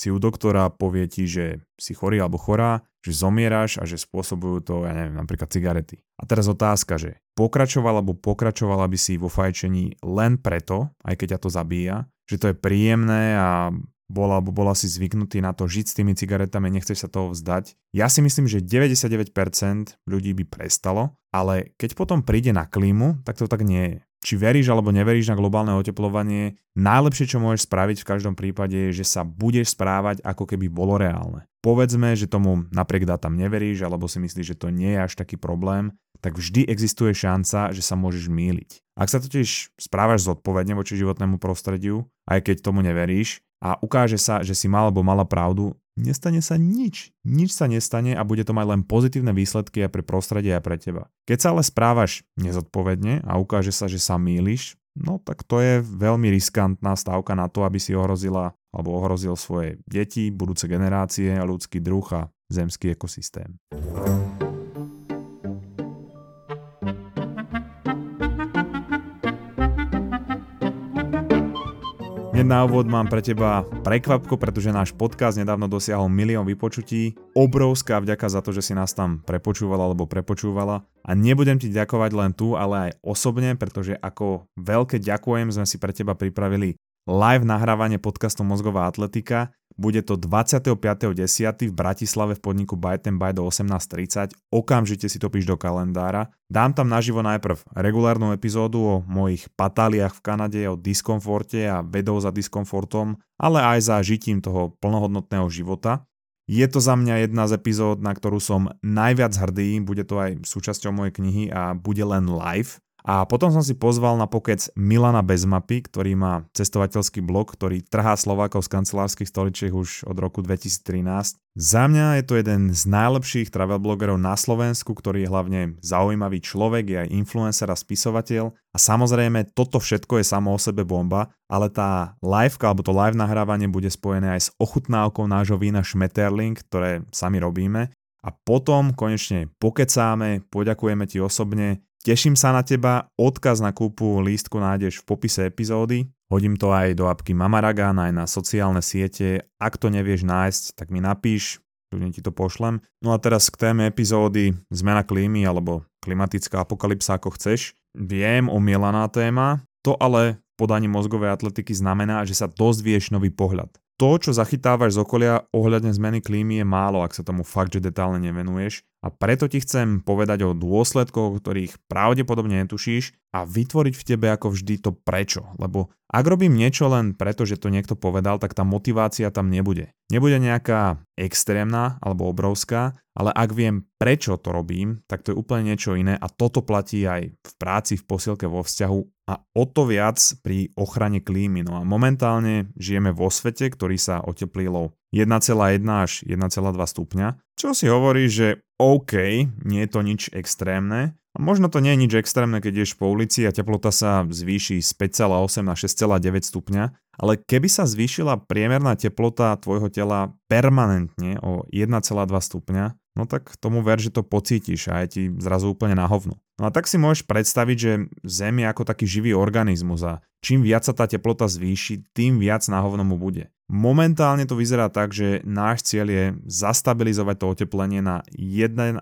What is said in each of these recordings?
si u doktora, povie ti, že si chorý alebo chorá, že zomieraš a že spôsobujú to, ja neviem, napríklad cigarety. A teraz otázka, že pokračoval alebo pokračovala by si vo fajčení len preto, aj keď ťa to zabíja, že to je príjemné a bola, alebo bola si zvyknutý na to žiť s tými cigaretami, nechceš sa toho vzdať. Ja si myslím, že 99% ľudí by prestalo, ale keď potom príde na klímu, tak to tak nie je. Či veríš alebo neveríš na globálne oteplovanie, najlepšie, čo môžeš spraviť v každom prípade je, že sa budeš správať ako keby bolo reálne. Povedzme, že tomu napriek dátam neveríš alebo si myslíš, že to nie je až taký problém, tak vždy existuje šanca, že sa môžeš míliť. Ak sa totiž správaš zodpovedne voči životnému prostrediu, aj keď tomu neveríš, a ukáže sa, že si mal alebo mala pravdu, nestane sa nič. Nič sa nestane a bude to mať len pozitívne výsledky aj pre prostredie a pre teba. Keď sa ale správaš nezodpovedne a ukáže sa, že sa mýliš, no tak to je veľmi riskantná stávka na to, aby si ohrozila alebo ohrozil svoje deti, budúce generácie, ľudský druh a zemský ekosystém. Na úvod mám pre teba prekvapko, pretože náš podcast nedávno dosiahol milión vypočutí. Obrovská vďaka za to, že si nás tam prepočúvala alebo prepočúvala. A nebudem ti ďakovať len tu, ale aj osobne, pretože ako veľké ďakujem sme si pre teba pripravili live nahrávanie podcastu Mozgová atletika bude to 25.10. v Bratislave v podniku Byte Byte do 18.30. Okamžite si to píš do kalendára. Dám tam naživo najprv regulárnu epizódu o mojich patáliách v Kanade, o diskomforte a vedou za diskomfortom, ale aj za žitím toho plnohodnotného života. Je to za mňa jedna z epizód, na ktorú som najviac hrdý, bude to aj súčasťou mojej knihy a bude len live. A potom som si pozval na pokec Milana Bezmapy, ktorý má cestovateľský blog, ktorý trhá Slovákov z kancelárskych stoličiek už od roku 2013. Za mňa je to jeden z najlepších travel blogerov na Slovensku, ktorý je hlavne zaujímavý človek, je aj influencer a spisovateľ. A samozrejme, toto všetko je samo o sebe bomba, ale tá liveka alebo to live nahrávanie bude spojené aj s ochutnávkou nášho vína Schmetterling, ktoré sami robíme. A potom konečne pokecáme, poďakujeme ti osobne, Teším sa na teba, odkaz na kúpu lístku nájdeš v popise epizódy. Hodím to aj do apky Mamaragan, aj na sociálne siete. Ak to nevieš nájsť, tak mi napíš, kľudne ti to pošlem. No a teraz k téme epizódy zmena klímy alebo klimatická apokalypsa ako chceš. Viem, omielaná téma, to ale v podaní mozgovej atletiky znamená, že sa dozvieš nový pohľad to, čo zachytávaš z okolia ohľadne zmeny klímy je málo, ak sa tomu fakt, že detálne nevenuješ. A preto ti chcem povedať o dôsledkoch, ktorých pravdepodobne netušíš a vytvoriť v tebe ako vždy to prečo. Lebo ak robím niečo len preto, že to niekto povedal, tak tá motivácia tam nebude. Nebude nejaká extrémna alebo obrovská, ale ak viem prečo to robím, tak to je úplne niečo iné a toto platí aj v práci, v posilke, vo vzťahu a o to viac pri ochrane klímy. No a momentálne žijeme vo svete, ktorý sa oteplilo 1,1 až 1,2 stupňa, čo si hovorí, že OK, nie je to nič extrémne, a možno to nie je nič extrémne, keď ješ po ulici a teplota sa zvýši z 5,8 na 6,9 stupňa, ale keby sa zvýšila priemerná teplota tvojho tela permanentne o 1,2 stupňa, no tak tomu ver, že to pocítiš a je ti zrazu úplne na hovno. No a tak si môžeš predstaviť, že Zem je ako taký živý organizmus a čím viac sa tá teplota zvýši, tým viac na hovno mu bude. Momentálne to vyzerá tak, že náš cieľ je zastabilizovať to oteplenie na 1,5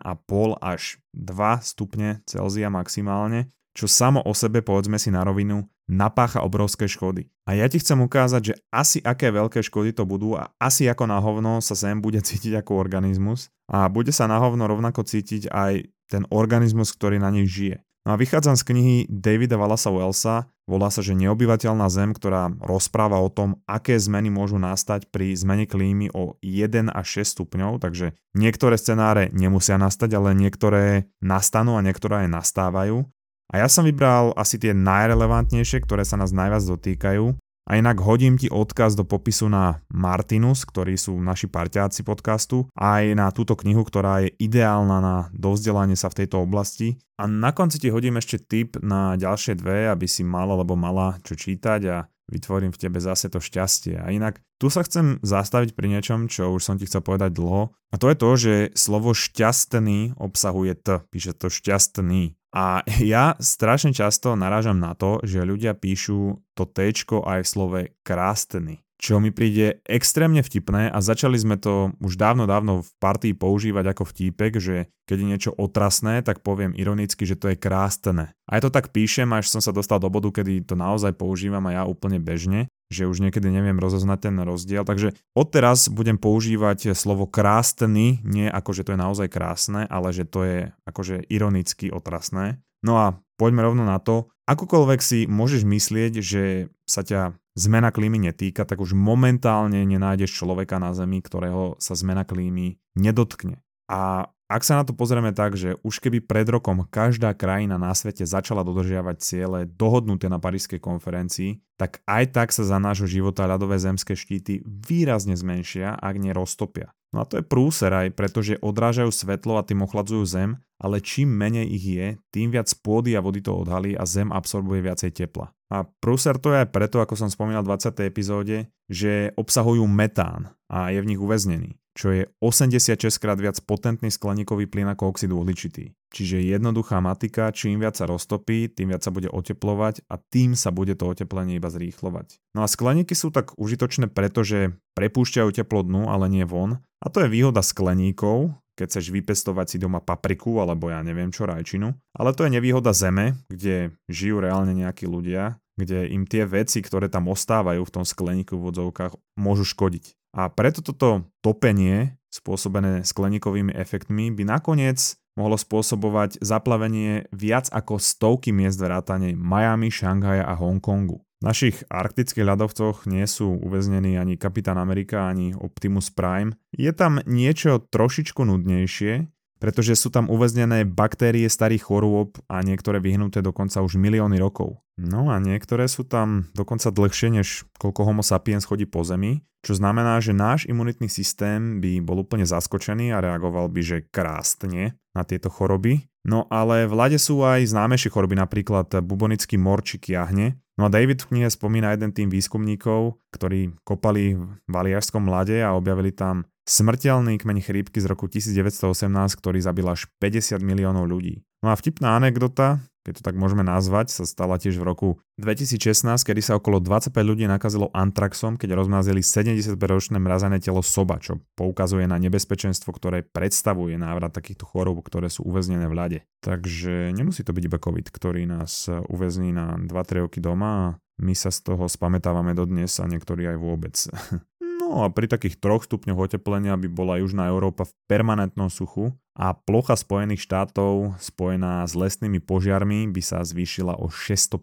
až 2 stupne Celzia maximálne, čo samo o sebe, povedzme si na rovinu, napácha obrovské škody. A ja ti chcem ukázať, že asi aké veľké škody to budú a asi ako na hovno sa Zem bude cítiť ako organizmus a bude sa na hovno rovnako cítiť aj ten organizmus, ktorý na nej žije. No a vychádzam z knihy Davida Wallasa Wellsa, volá sa, že neobyvateľná Zem, ktorá rozpráva o tom, aké zmeny môžu nastať pri zmene klímy o 1 až 6 stupňov, takže niektoré scenáre nemusia nastať, ale niektoré nastanú a niektoré aj nastávajú. A ja som vybral asi tie najrelevantnejšie, ktoré sa nás najviac dotýkajú. A inak hodím ti odkaz do popisu na Martinus, ktorí sú naši parťáci podcastu, aj na túto knihu, ktorá je ideálna na dovzdelanie sa v tejto oblasti. A na konci ti hodím ešte tip na ďalšie dve, aby si mal alebo mala čo čítať a vytvorím v tebe zase to šťastie. A inak tu sa chcem zastaviť pri niečom, čo už som ti chcel povedať dlho. A to je to, že slovo šťastný obsahuje t, píše to šťastný. A ja strašne často narážam na to, že ľudia píšu to T aj v slove krásny. čo mi príde extrémne vtipné a začali sme to už dávno, dávno v partii používať ako vtípek, že keď je niečo otrasné, tak poviem ironicky, že to je krásne. A to tak píšem, až som sa dostal do bodu, kedy to naozaj používam a ja úplne bežne, že už niekedy neviem rozoznať ten rozdiel. Takže odteraz budem používať slovo krásny, nie ako, že to je naozaj krásne, ale že to je akože ironicky otrasné. No a poďme rovno na to. Akokoľvek si môžeš myslieť, že sa ťa zmena klímy netýka, tak už momentálne nenájdeš človeka na Zemi, ktorého sa zmena klímy nedotkne. A ak sa na to pozrieme tak, že už keby pred rokom každá krajina na svete začala dodržiavať ciele dohodnuté na Parískej konferencii, tak aj tak sa za nášho života ľadové zemské štíty výrazne zmenšia, ak neroztopia. No a to je prúser aj, pretože odrážajú svetlo a tým ochladzujú zem, ale čím menej ich je, tým viac pôdy a vody to odhalí a zem absorbuje viacej tepla. A prúser to je aj preto, ako som spomínal v 20. epizóde, že obsahujú metán a je v nich uväznený čo je 86 krát viac potentný skleníkový plyn ako oxid uhličitý. Čiže jednoduchá matika, čím viac sa roztopí, tým viac sa bude oteplovať a tým sa bude to oteplenie iba zrýchlovať. No a skleníky sú tak užitočné, pretože prepúšťajú teplo dnu, ale nie von. A to je výhoda skleníkov, keď chceš vypestovať si doma papriku alebo ja neviem čo, rajčinu. Ale to je nevýhoda zeme, kde žijú reálne nejakí ľudia, kde im tie veci, ktoré tam ostávajú v tom skleníku v vodzovkách, môžu škodiť. A preto toto topenie spôsobené skleníkovými efektmi by nakoniec mohlo spôsobovať zaplavenie viac ako stovky miest vrátane Miami, Šanghaja a Hongkongu. Našich arktických ľadovcoch nie sú uväznení ani Kapitán Amerika, ani Optimus Prime. Je tam niečo trošičku nudnejšie, pretože sú tam uväznené baktérie starých chorôb a niektoré vyhnuté dokonca už milióny rokov. No a niektoré sú tam dokonca dlhšie, než koľko homo sapiens chodí po Zemi, čo znamená, že náš imunitný systém by bol úplne zaskočený a reagoval by, že krástne na tieto choroby. No ale v lade sú aj známejšie choroby, napríklad bubonický mor či kiahne. No a David v knihe spomína jeden tým výskumníkov, ktorí kopali v Aliašskom lade a objavili tam Smrteľný kmeň chrípky z roku 1918, ktorý zabil až 50 miliónov ľudí. No a vtipná anekdota, keď to tak môžeme nazvať, sa stala tiež v roku 2016, kedy sa okolo 25 ľudí nakazilo antraxom, keď rozmrazili 70-ročné mrazené telo soba, čo poukazuje na nebezpečenstvo, ktoré predstavuje návrat takýchto chorób, ktoré sú uväznené v ľade. Takže nemusí to byť iba COVID, ktorý nás uväzní na 2-3 roky doma a my sa z toho spametávame dodnes a niektorí aj vôbec. No a pri takých troch stupňoch oteplenia by bola Južná Európa v permanentnom suchu a plocha Spojených štátov spojená s lesnými požiarmi by sa zvýšila o 600%.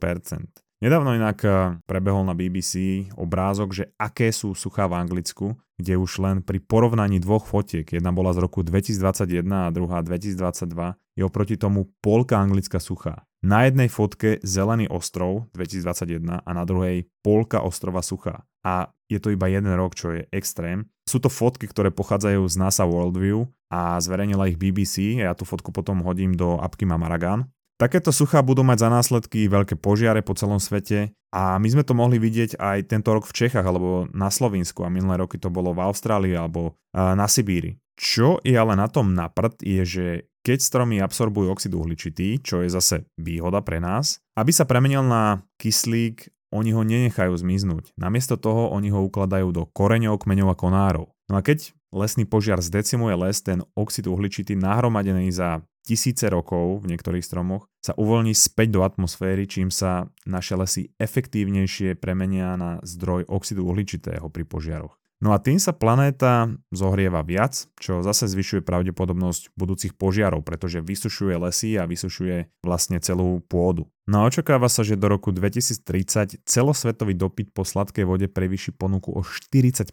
Nedávno inak eh, prebehol na BBC obrázok, že aké sú suchá v Anglicku, kde už len pri porovnaní dvoch fotiek, jedna bola z roku 2021 a druhá 2022, je oproti tomu polka anglická suchá. Na jednej fotke zelený ostrov 2021 a na druhej polka ostrova suchá. A je to iba jeden rok, čo je extrém. Sú to fotky, ktoré pochádzajú z NASA Worldview a zverejnila ich BBC. Ja tú fotku potom hodím do apky Mamaragan. Takéto suchá budú mať za následky veľké požiare po celom svete a my sme to mohli vidieť aj tento rok v Čechách alebo na Slovensku a minulé roky to bolo v Austrálii alebo na Sibíri. Čo je ale na tom naprd je, že keď stromy absorbujú oxid uhličitý, čo je zase výhoda pre nás, aby sa premenil na kyslík, oni ho nenechajú zmiznúť. Namiesto toho oni ho ukladajú do koreňov, kmeňov a konárov. No a keď lesný požiar zdecimuje les, ten oxid uhličitý nahromadený za tisíce rokov v niektorých stromoch sa uvoľní späť do atmosféry, čím sa naše lesy efektívnejšie premenia na zdroj oxidu uhličitého pri požiaroch. No a tým sa planéta zohrieva viac, čo zase zvyšuje pravdepodobnosť budúcich požiarov, pretože vysušuje lesy a vysušuje vlastne celú pôdu. No a očakáva sa, že do roku 2030 celosvetový dopyt po sladkej vode prevýši ponuku o 40%.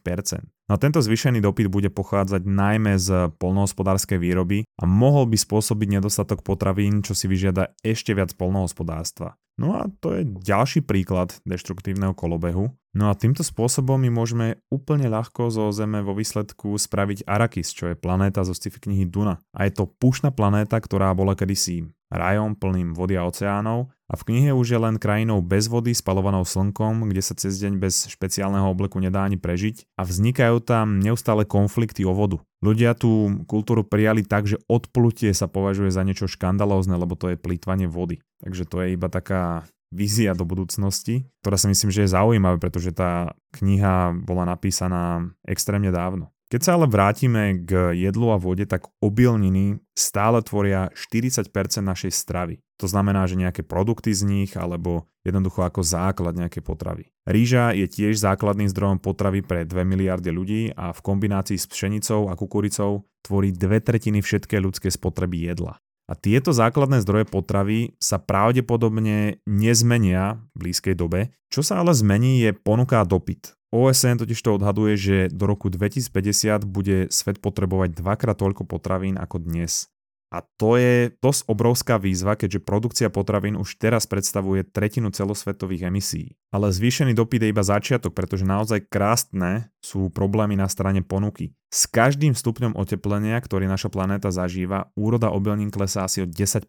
No a tento zvýšený dopyt bude pochádzať najmä z polnohospodárskej výroby a mohol by spôsobiť nedostatok potravín, čo si vyžiada ešte viac polnohospodárstva. No a to je ďalší príklad deštruktívneho kolobehu. No a týmto spôsobom my môžeme úplne ľahko zo Zeme vo výsledku spraviť Arakis, čo je planéta zo sci-fi knihy Duna. A je to pušná planéta, ktorá bola kedysi rajom plným vody a oceánov a v knihe už je len krajinou bez vody spalovanou slnkom, kde sa cez deň bez špeciálneho obleku nedá ani prežiť a vznikajú tam neustále konflikty o vodu. Ľudia tú kultúru prijali tak, že odplutie sa považuje za niečo škandalózne, lebo to je plýtvanie vody. Takže to je iba taká vízia do budúcnosti, ktorá si myslím, že je zaujímavá, pretože tá kniha bola napísaná extrémne dávno. Keď sa ale vrátime k jedlu a vode, tak obilniny stále tvoria 40% našej stravy. To znamená, že nejaké produkty z nich alebo jednoducho ako základ nejaké potravy. Ríža je tiež základným zdrojom potravy pre 2 miliardy ľudí a v kombinácii s pšenicou a kukuricou tvorí dve tretiny všetkej ľudskej spotreby jedla. A tieto základné zdroje potravy sa pravdepodobne nezmenia v blízkej dobe. Čo sa ale zmení je ponuka a dopyt. OSN totiž to odhaduje, že do roku 2050 bude svet potrebovať dvakrát toľko potravín ako dnes. A to je dosť obrovská výzva, keďže produkcia potravín už teraz predstavuje tretinu celosvetových emisí. Ale zvýšený dopyt je iba začiatok, pretože naozaj krásne sú problémy na strane ponuky. S každým stupňom oteplenia, ktorý naša planéta zažíva, úroda obilnín klesá asi o 10%.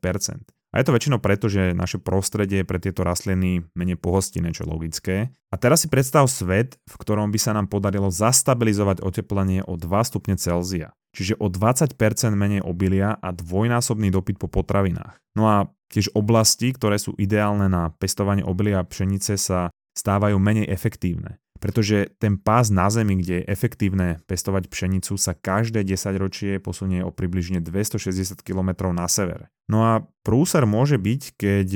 A je to väčšinou preto, že naše prostredie je pre tieto rastliny menej pohostinné, čo logické. A teraz si predstav svet, v ktorom by sa nám podarilo zastabilizovať oteplenie o 2 stupne Celzia. Čiže o 20% menej obilia a dvojnásobný dopyt po potravinách. No a tiež oblasti, ktoré sú ideálne na pestovanie obilia a pšenice sa stávajú menej efektívne pretože ten pás na Zemi, kde je efektívne pestovať pšenicu, sa každé 10 ročie posunie o približne 260 km na sever. No a prúser môže byť, keď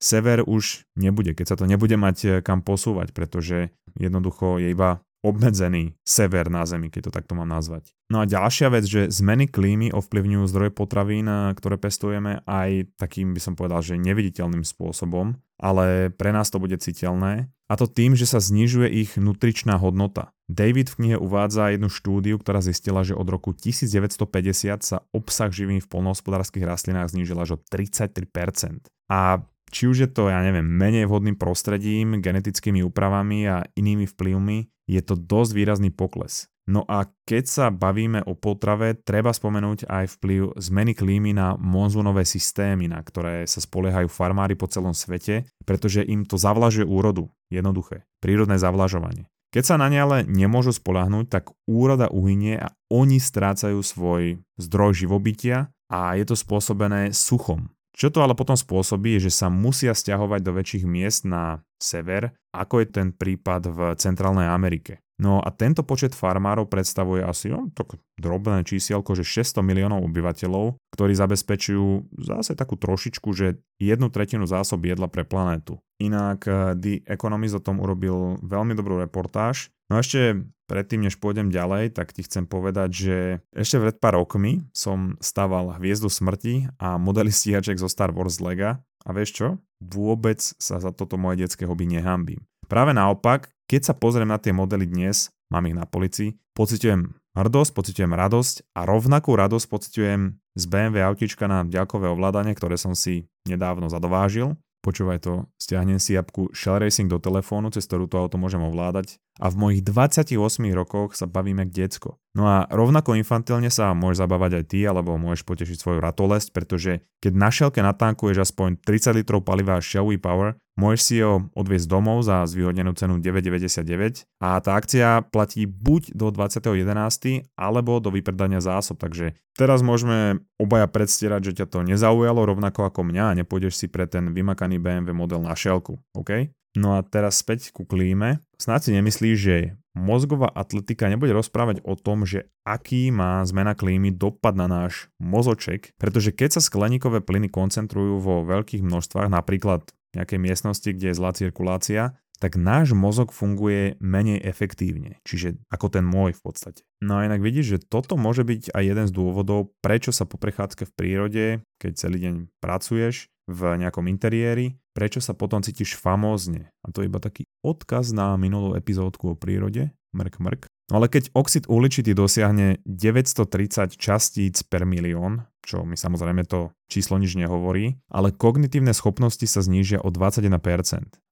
sever už nebude, keď sa to nebude mať kam posúvať, pretože jednoducho je iba obmedzený sever na Zemi, keď to takto mám nazvať. No a ďalšia vec, že zmeny klímy ovplyvňujú zdroje potravín, ktoré pestujeme aj takým by som povedal, že neviditeľným spôsobom, ale pre nás to bude citeľné. A to tým, že sa znižuje ich nutričná hodnota. David v knihe uvádza jednu štúdiu, ktorá zistila, že od roku 1950 sa obsah živín v polnohospodárských rastlinách znížil až o 33%. A či už je to, ja neviem, menej vhodným prostredím, genetickými úpravami a inými vplyvmi, je to dosť výrazný pokles. No a keď sa bavíme o potrave, treba spomenúť aj vplyv zmeny klímy na monzunové systémy, na ktoré sa spoliehajú farmári po celom svete, pretože im to zavlažuje úrodu. Jednoduché. Prírodné zavlažovanie. Keď sa na ne ale nemôžu spolahnuť, tak úroda uhynie a oni strácajú svoj zdroj živobytia a je to spôsobené suchom. Čo to ale potom spôsobí, je, že sa musia stiahovať do väčších miest na sever, ako je ten prípad v Centrálnej Amerike. No a tento počet farmárov predstavuje asi no, tak drobné čísielko, že 600 miliónov obyvateľov, ktorí zabezpečujú zase takú trošičku, že jednu tretinu zásob jedla pre planétu. Inak eh, The Economist o tom urobil veľmi dobrú reportáž. No a ešte predtým, než pôjdem ďalej, tak ti chcem povedať, že ešte pred pár rokmi som staval Hviezdu smrti a modely stíhaček zo Star Wars Lega a vieš čo? Vôbec sa za toto moje detské hobby nehambím. Práve naopak, keď sa pozriem na tie modely dnes, mám ich na polici, pociťujem hrdosť, pociťujem radosť a rovnakú radosť pociťujem z BMW autička na ďalkové ovládanie, ktoré som si nedávno zadovážil počúvaj to, stiahnem si apku Shell Racing do telefónu, cez ktorú to auto môžem ovládať a v mojich 28 rokoch sa bavíme k decko. No a rovnako infantilne sa môžeš zabávať aj ty, alebo môžeš potešiť svoju ratolesť, pretože keď na šelke natankuješ aspoň 30 litrov paliva Shell Power, môžeš si ho odviezť domov za zvýhodnenú cenu 9,99 a tá akcia platí buď do 20.11. alebo do vypredania zásob, takže teraz môžeme obaja predstierať, že ťa to nezaujalo rovnako ako mňa a nepôjdeš si pre ten vymakaný BMW model na šelku, OK? No a teraz späť ku klíme. Snáď si nemyslíš, že mozgová atletika nebude rozprávať o tom, že aký má zmena klímy dopad na náš mozoček, pretože keď sa skleníkové plyny koncentrujú vo veľkých množstvách, napríklad nejakej miestnosti, kde je zlá cirkulácia, tak náš mozog funguje menej efektívne, čiže ako ten môj v podstate. No a inak vidíš, že toto môže byť aj jeden z dôvodov, prečo sa po prechádzke v prírode, keď celý deň pracuješ, v nejakom interiéri, prečo sa potom cítiš famózne. A to je iba taký odkaz na minulú epizódku o prírode, mrk mrk. No ale keď oxid uhličitý dosiahne 930 častíc per milión, čo mi samozrejme to číslo nič nehovorí, ale kognitívne schopnosti sa znížia o 21%.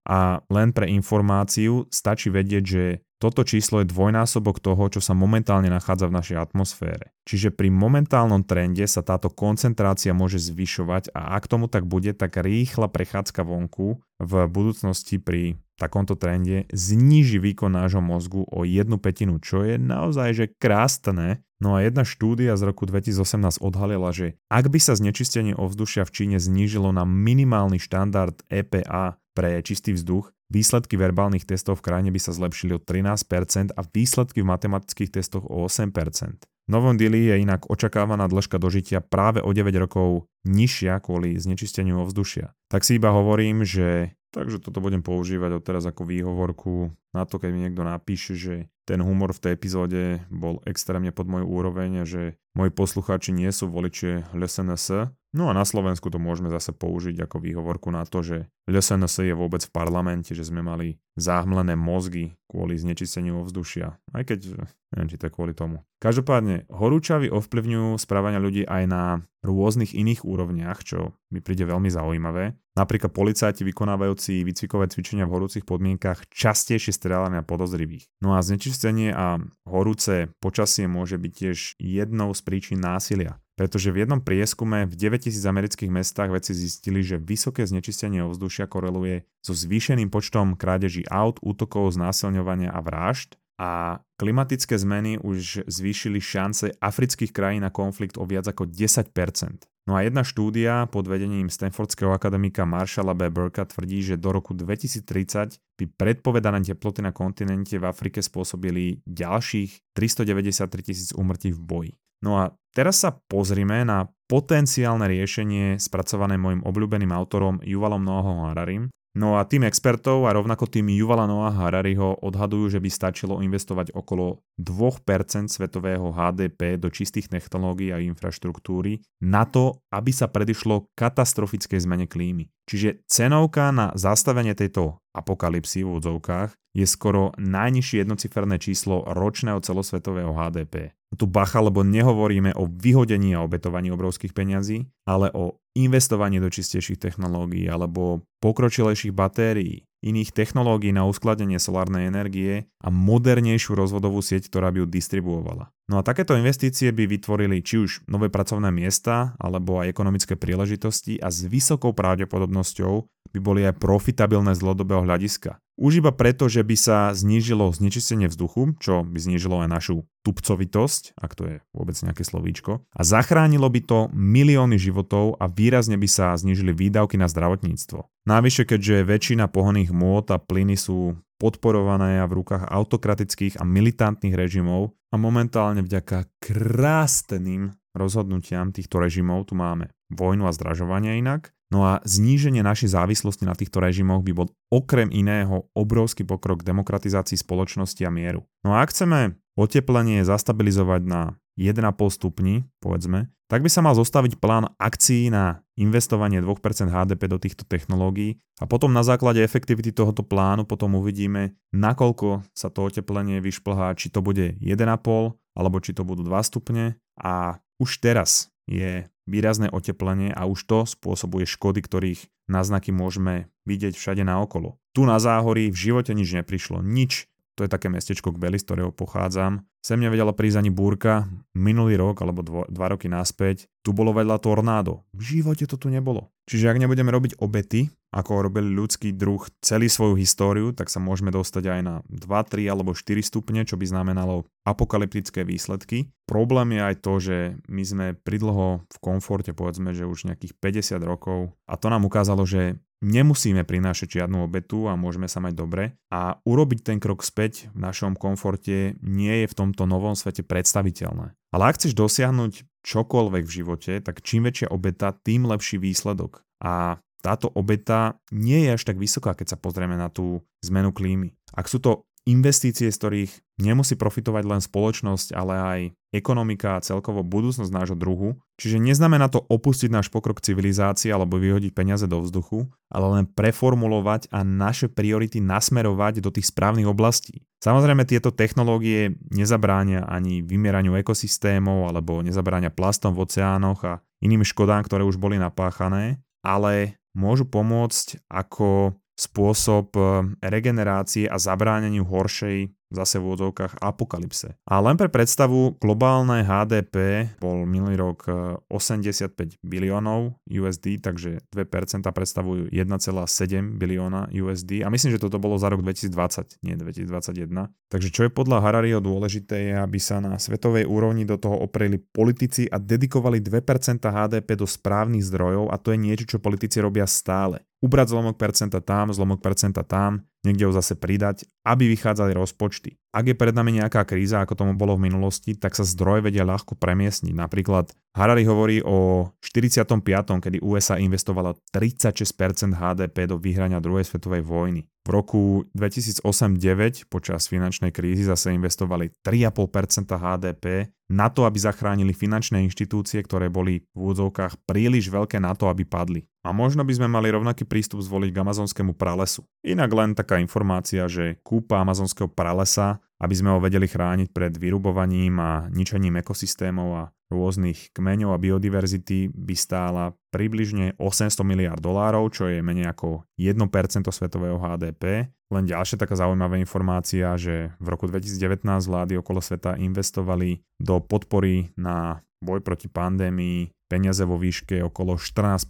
A len pre informáciu stačí vedieť, že toto číslo je dvojnásobok toho, čo sa momentálne nachádza v našej atmosfére. Čiže pri momentálnom trende sa táto koncentrácia môže zvyšovať a ak tomu tak bude, tak rýchla prechádzka vonku v budúcnosti pri takomto trende zníži výkon nášho mozgu o jednu petinu, čo je naozaj že krásne. No a jedna štúdia z roku 2018 odhalila, že ak by sa znečistenie ovzdušia v Číne znížilo na minimálny štandard EPA pre čistý vzduch, výsledky verbálnych testov v krajine by sa zlepšili o 13% a výsledky v matematických testoch o 8%. V Novom Dili je inak očakávaná dĺžka dožitia práve o 9 rokov nižšia kvôli znečisteniu ovzdušia. Tak si iba hovorím, že Takže toto budem používať odteraz ako výhovorku na to, keď mi niekto napíše, že ten humor v tej epizóde bol extrémne pod môj úroveň a že moji poslucháči nie sú voliči LSNS. No a na Slovensku to môžeme zase použiť ako výhovorku na to, že LSNS je vôbec v parlamente, že sme mali záhmlené mozgy kvôli znečisteniu ovzdušia. Aj keď neviem, či to je kvôli tomu. Každopádne, horúčavy ovplyvňujú správania ľudí aj na rôznych iných úrovniach, čo mi príde veľmi zaujímavé. Napríklad policajti vykonávajúci výcvikové cvičenia v horúcich podmienkach častejšie strieľajú na podozrivých. No a znečistenie a horúce počasie môže byť tiež jednou z príčin násilia. Pretože v jednom prieskume v 9000 amerických mestách vedci zistili, že vysoké znečistenie ovzdušia koreluje so zvýšeným počtom krádeží aut, útokov, znásilňovania a vražd a klimatické zmeny už zvýšili šance afrických krajín na konflikt o viac ako 10%. No a jedna štúdia pod vedením Stanfordského akademika Marshalla B. Burka tvrdí, že do roku 2030 by predpovedané teploty na kontinente v Afrike spôsobili ďalších 393 tisíc úmrtí v boji. No a teraz sa pozrime na potenciálne riešenie spracované môjim obľúbeným autorom Yuvalom Noahom Hararim, No a tým expertov a rovnako tým Yuvala Noah Harariho odhadujú, že by stačilo investovať okolo 2% svetového HDP do čistých technológií a infraštruktúry na to, aby sa predišlo katastrofickej zmene klímy. Čiže cenovka na zastavenie tejto apokalipsy v úvodzovkách je skoro najnižšie jednociferné číslo ročného celosvetového HDP. Tu bacha, lebo nehovoríme o vyhodení a obetovaní obrovských peňazí, ale o investovaní do čistejších technológií alebo pokročilejších batérií, iných technológií na uskladenie solárnej energie a modernejšiu rozvodovú sieť, ktorá by ju distribuovala. No a takéto investície by vytvorili či už nové pracovné miesta alebo aj ekonomické príležitosti a s vysokou pravdepodobnosťou by boli aj profitabilné z dlhodobého hľadiska. Už iba preto, že by sa znížilo znečistenie vzduchu, čo by znížilo aj našu tupcovitosť, ak to je vôbec nejaké slovíčko, a zachránilo by to milióny životov a výrazne by sa znížili výdavky na zdravotníctvo. Navyše, keďže väčšina pohoných môd a plyny sú podporované a v rukách autokratických a militantných režimov a momentálne vďaka krásným rozhodnutiam týchto režimov tu máme vojnu a zdražovanie inak, No a zníženie našej závislosti na týchto režimoch by bol okrem iného obrovský pokrok demokratizácii spoločnosti a mieru. No a ak chceme oteplenie zastabilizovať na 1,5 stupni, povedzme, tak by sa mal zostaviť plán akcií na investovanie 2% HDP do týchto technológií a potom na základe efektivity tohoto plánu potom uvidíme, nakoľko sa to oteplenie vyšplhá, či to bude 1,5 alebo či to budú 2 stupne a už teraz je výrazné oteplenie a už to spôsobuje škody, ktorých náznaky môžeme vidieť všade naokolo. Tu na záhorí v živote nič neprišlo, nič. To je také mestečko Kbeli, z ktorého pochádzam. Sem nevedela prísť ani búrka. Minulý rok alebo dvo, dva roky naspäť tu bolo vedľa tornádo. V živote to tu nebolo. Čiže ak nebudeme robiť obety, ako robili ľudský druh celý svoju históriu, tak sa môžeme dostať aj na 2, 3 alebo 4 stupne, čo by znamenalo apokalyptické výsledky. Problém je aj to, že my sme pridlho v komforte, povedzme, že už nejakých 50 rokov a to nám ukázalo, že nemusíme prinášať žiadnu obetu a môžeme sa mať dobre a urobiť ten krok späť v našom komforte nie je v tomto novom svete predstaviteľné. Ale ak chceš dosiahnuť čokoľvek v živote, tak čím väčšia obeta, tým lepší výsledok. A táto obeta nie je až tak vysoká, keď sa pozrieme na tú zmenu klímy. Ak sú to investície, z ktorých nemusí profitovať len spoločnosť, ale aj ekonomika a celkovo budúcnosť nášho druhu. Čiže neznamená to opustiť náš pokrok civilizácie alebo vyhodiť peniaze do vzduchu, ale len preformulovať a naše priority nasmerovať do tých správnych oblastí. Samozrejme tieto technológie nezabránia ani vymieraniu ekosystémov alebo nezabránia plastom v oceánoch a iným škodám, ktoré už boli napáchané, ale môžu pomôcť ako spôsob eh, regenerácie a zabráneniu horšej zase v úvodzovkách apokalypse. A len pre predstavu, globálne HDP bol minulý rok 85 e, biliónov USD, takže 2% predstavujú 1,7 bilióna USD a myslím, že toto bolo za rok 2020, nie 2021. Takže čo je podľa Harariho dôležité je, aby sa na svetovej úrovni do toho opreli politici a dedikovali 2% HDP do správnych zdrojov a to je niečo, čo politici robia stále ubrať zlomok percenta tam, zlomok percenta tam, niekde ho zase pridať, aby vychádzali rozpočty. Ak je pred nami nejaká kríza, ako tomu bolo v minulosti, tak sa zdroje vedia ľahko premiesniť. Napríklad Harari hovorí o 45., kedy USA investovala 36% HDP do vyhrania druhej svetovej vojny. V roku 2008-2009 počas finančnej krízy zase investovali 3,5% HDP na to, aby zachránili finančné inštitúcie, ktoré boli v úvodzovkách príliš veľké na to, aby padli. A možno by sme mali rovnaký prístup zvoliť k amazonskému pralesu. Inak len taká informácia, že kúpa amazonského pralesa aby sme ho vedeli chrániť pred vyrubovaním a ničením ekosystémov a rôznych kmeňov a biodiverzity by stála približne 800 miliard dolárov, čo je menej ako 1% svetového HDP. Len ďalšia taká zaujímavá informácia, že v roku 2019 vlády okolo sveta investovali do podpory na boj proti pandémii peniaze vo výške okolo 14%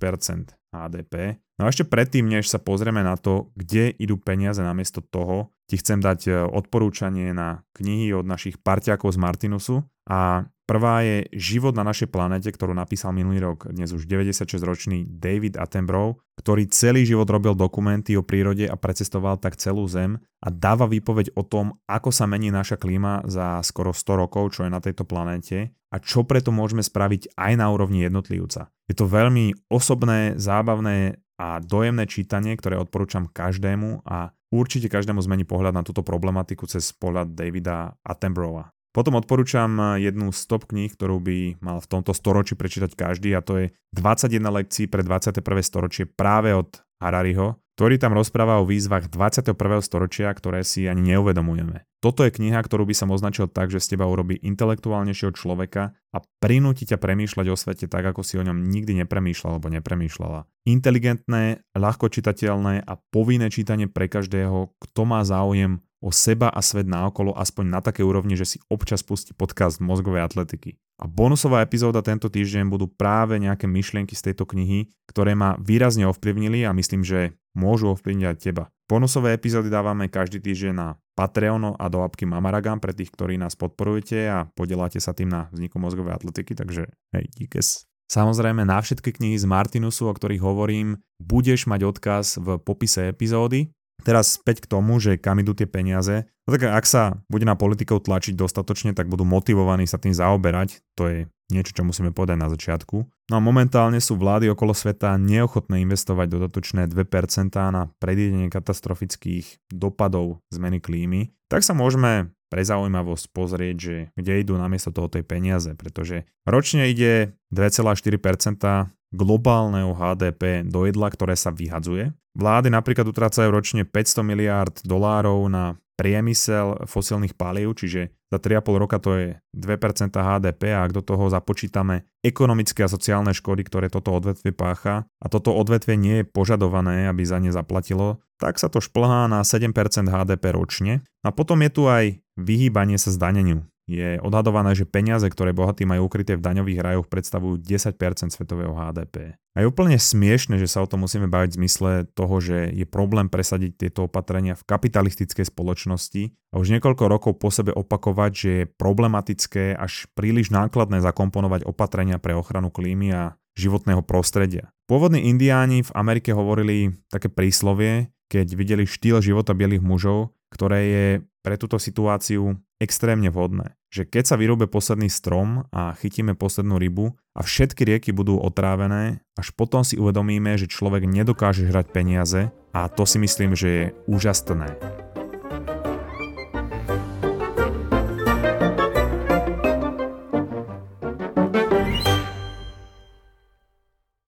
HDP. No a ešte predtým, než sa pozrieme na to, kde idú peniaze namiesto toho, ti chcem dať e, odporúčanie na knihy od našich parťákov z Martinusu a prvá je Život na našej planete, ktorú napísal minulý rok dnes už 96-ročný David Attenborough, ktorý celý život robil dokumenty o prírode a precestoval tak celú Zem a dáva výpoveď o tom, ako sa mení naša klíma za skoro 100 rokov, čo je na tejto planéte a čo preto môžeme spraviť aj na úrovni jednotlivca. Je to veľmi osobné, zábavné a dojemné čítanie, ktoré odporúčam každému a určite každému zmení pohľad na túto problematiku cez pohľad Davida Attenborougha. Potom odporúčam jednu z top kníh, ktorú by mal v tomto storočí prečítať každý a to je 21 lekcií pre 21. storočie práve od Harariho, ktorý tam rozpráva o výzvach 21. storočia, ktoré si ani neuvedomujeme. Toto je kniha, ktorú by som označil tak, že z teba urobí intelektuálnejšieho človeka a prinúti ťa premýšľať o svete tak, ako si o ňom nikdy nepremýšľal alebo nepremýšľala. Inteligentné, ľahko čitateľné a povinné čítanie pre každého, kto má záujem o seba a svet naokolo aspoň na také úrovni, že si občas pustí podcast mozgovej atletiky. A bonusová epizóda tento týždeň budú práve nejaké myšlienky z tejto knihy, ktoré ma výrazne ovplyvnili a myslím, že môžu ovplyvniť aj teba. Bonusové epizódy dávame každý týždeň na Patreon a do apky Mamaragam pre tých, ktorí nás podporujete a podeláte sa tým na vzniku mozgovej atletiky, takže hej, díkes. Samozrejme na všetky knihy z Martinusu, o ktorých hovorím, budeš mať odkaz v popise epizódy Teraz späť k tomu, že kam idú tie peniaze. No tak ak sa bude na politikov tlačiť dostatočne, tak budú motivovaní sa tým zaoberať. To je niečo, čo musíme povedať na začiatku. No a momentálne sú vlády okolo sveta neochotné investovať dodatočné 2% na predídenie katastrofických dopadov zmeny klímy. Tak sa môžeme pre zaujímavosť pozrieť, že kde idú namiesto toho tej peniaze, pretože ročne ide 2,4% globálneho HDP do jedla, ktoré sa vyhadzuje. Vlády napríklad utrácajú ročne 500 miliárd dolárov na priemysel fosilných palív, čiže za 3,5 roka to je 2% HDP a ak do toho započítame ekonomické a sociálne škody, ktoré toto odvetvie pácha a toto odvetvie nie je požadované, aby za ne zaplatilo, tak sa to šplhá na 7% HDP ročne. A potom je tu aj vyhýbanie sa zdaneniu je odhadované, že peniaze, ktoré bohatí majú ukryté v daňových rajoch, predstavujú 10% svetového HDP. A je úplne smiešne, že sa o tom musíme baviť v zmysle toho, že je problém presadiť tieto opatrenia v kapitalistickej spoločnosti a už niekoľko rokov po sebe opakovať, že je problematické až príliš nákladné zakomponovať opatrenia pre ochranu klímy a životného prostredia. Pôvodní indiáni v Amerike hovorili také príslovie, keď videli štýl života bielých mužov, ktoré je pre túto situáciu extrémne vhodné. Že keď sa vyrúbe posledný strom a chytíme poslednú rybu a všetky rieky budú otrávené, až potom si uvedomíme, že človek nedokáže hrať peniaze a to si myslím, že je úžasné.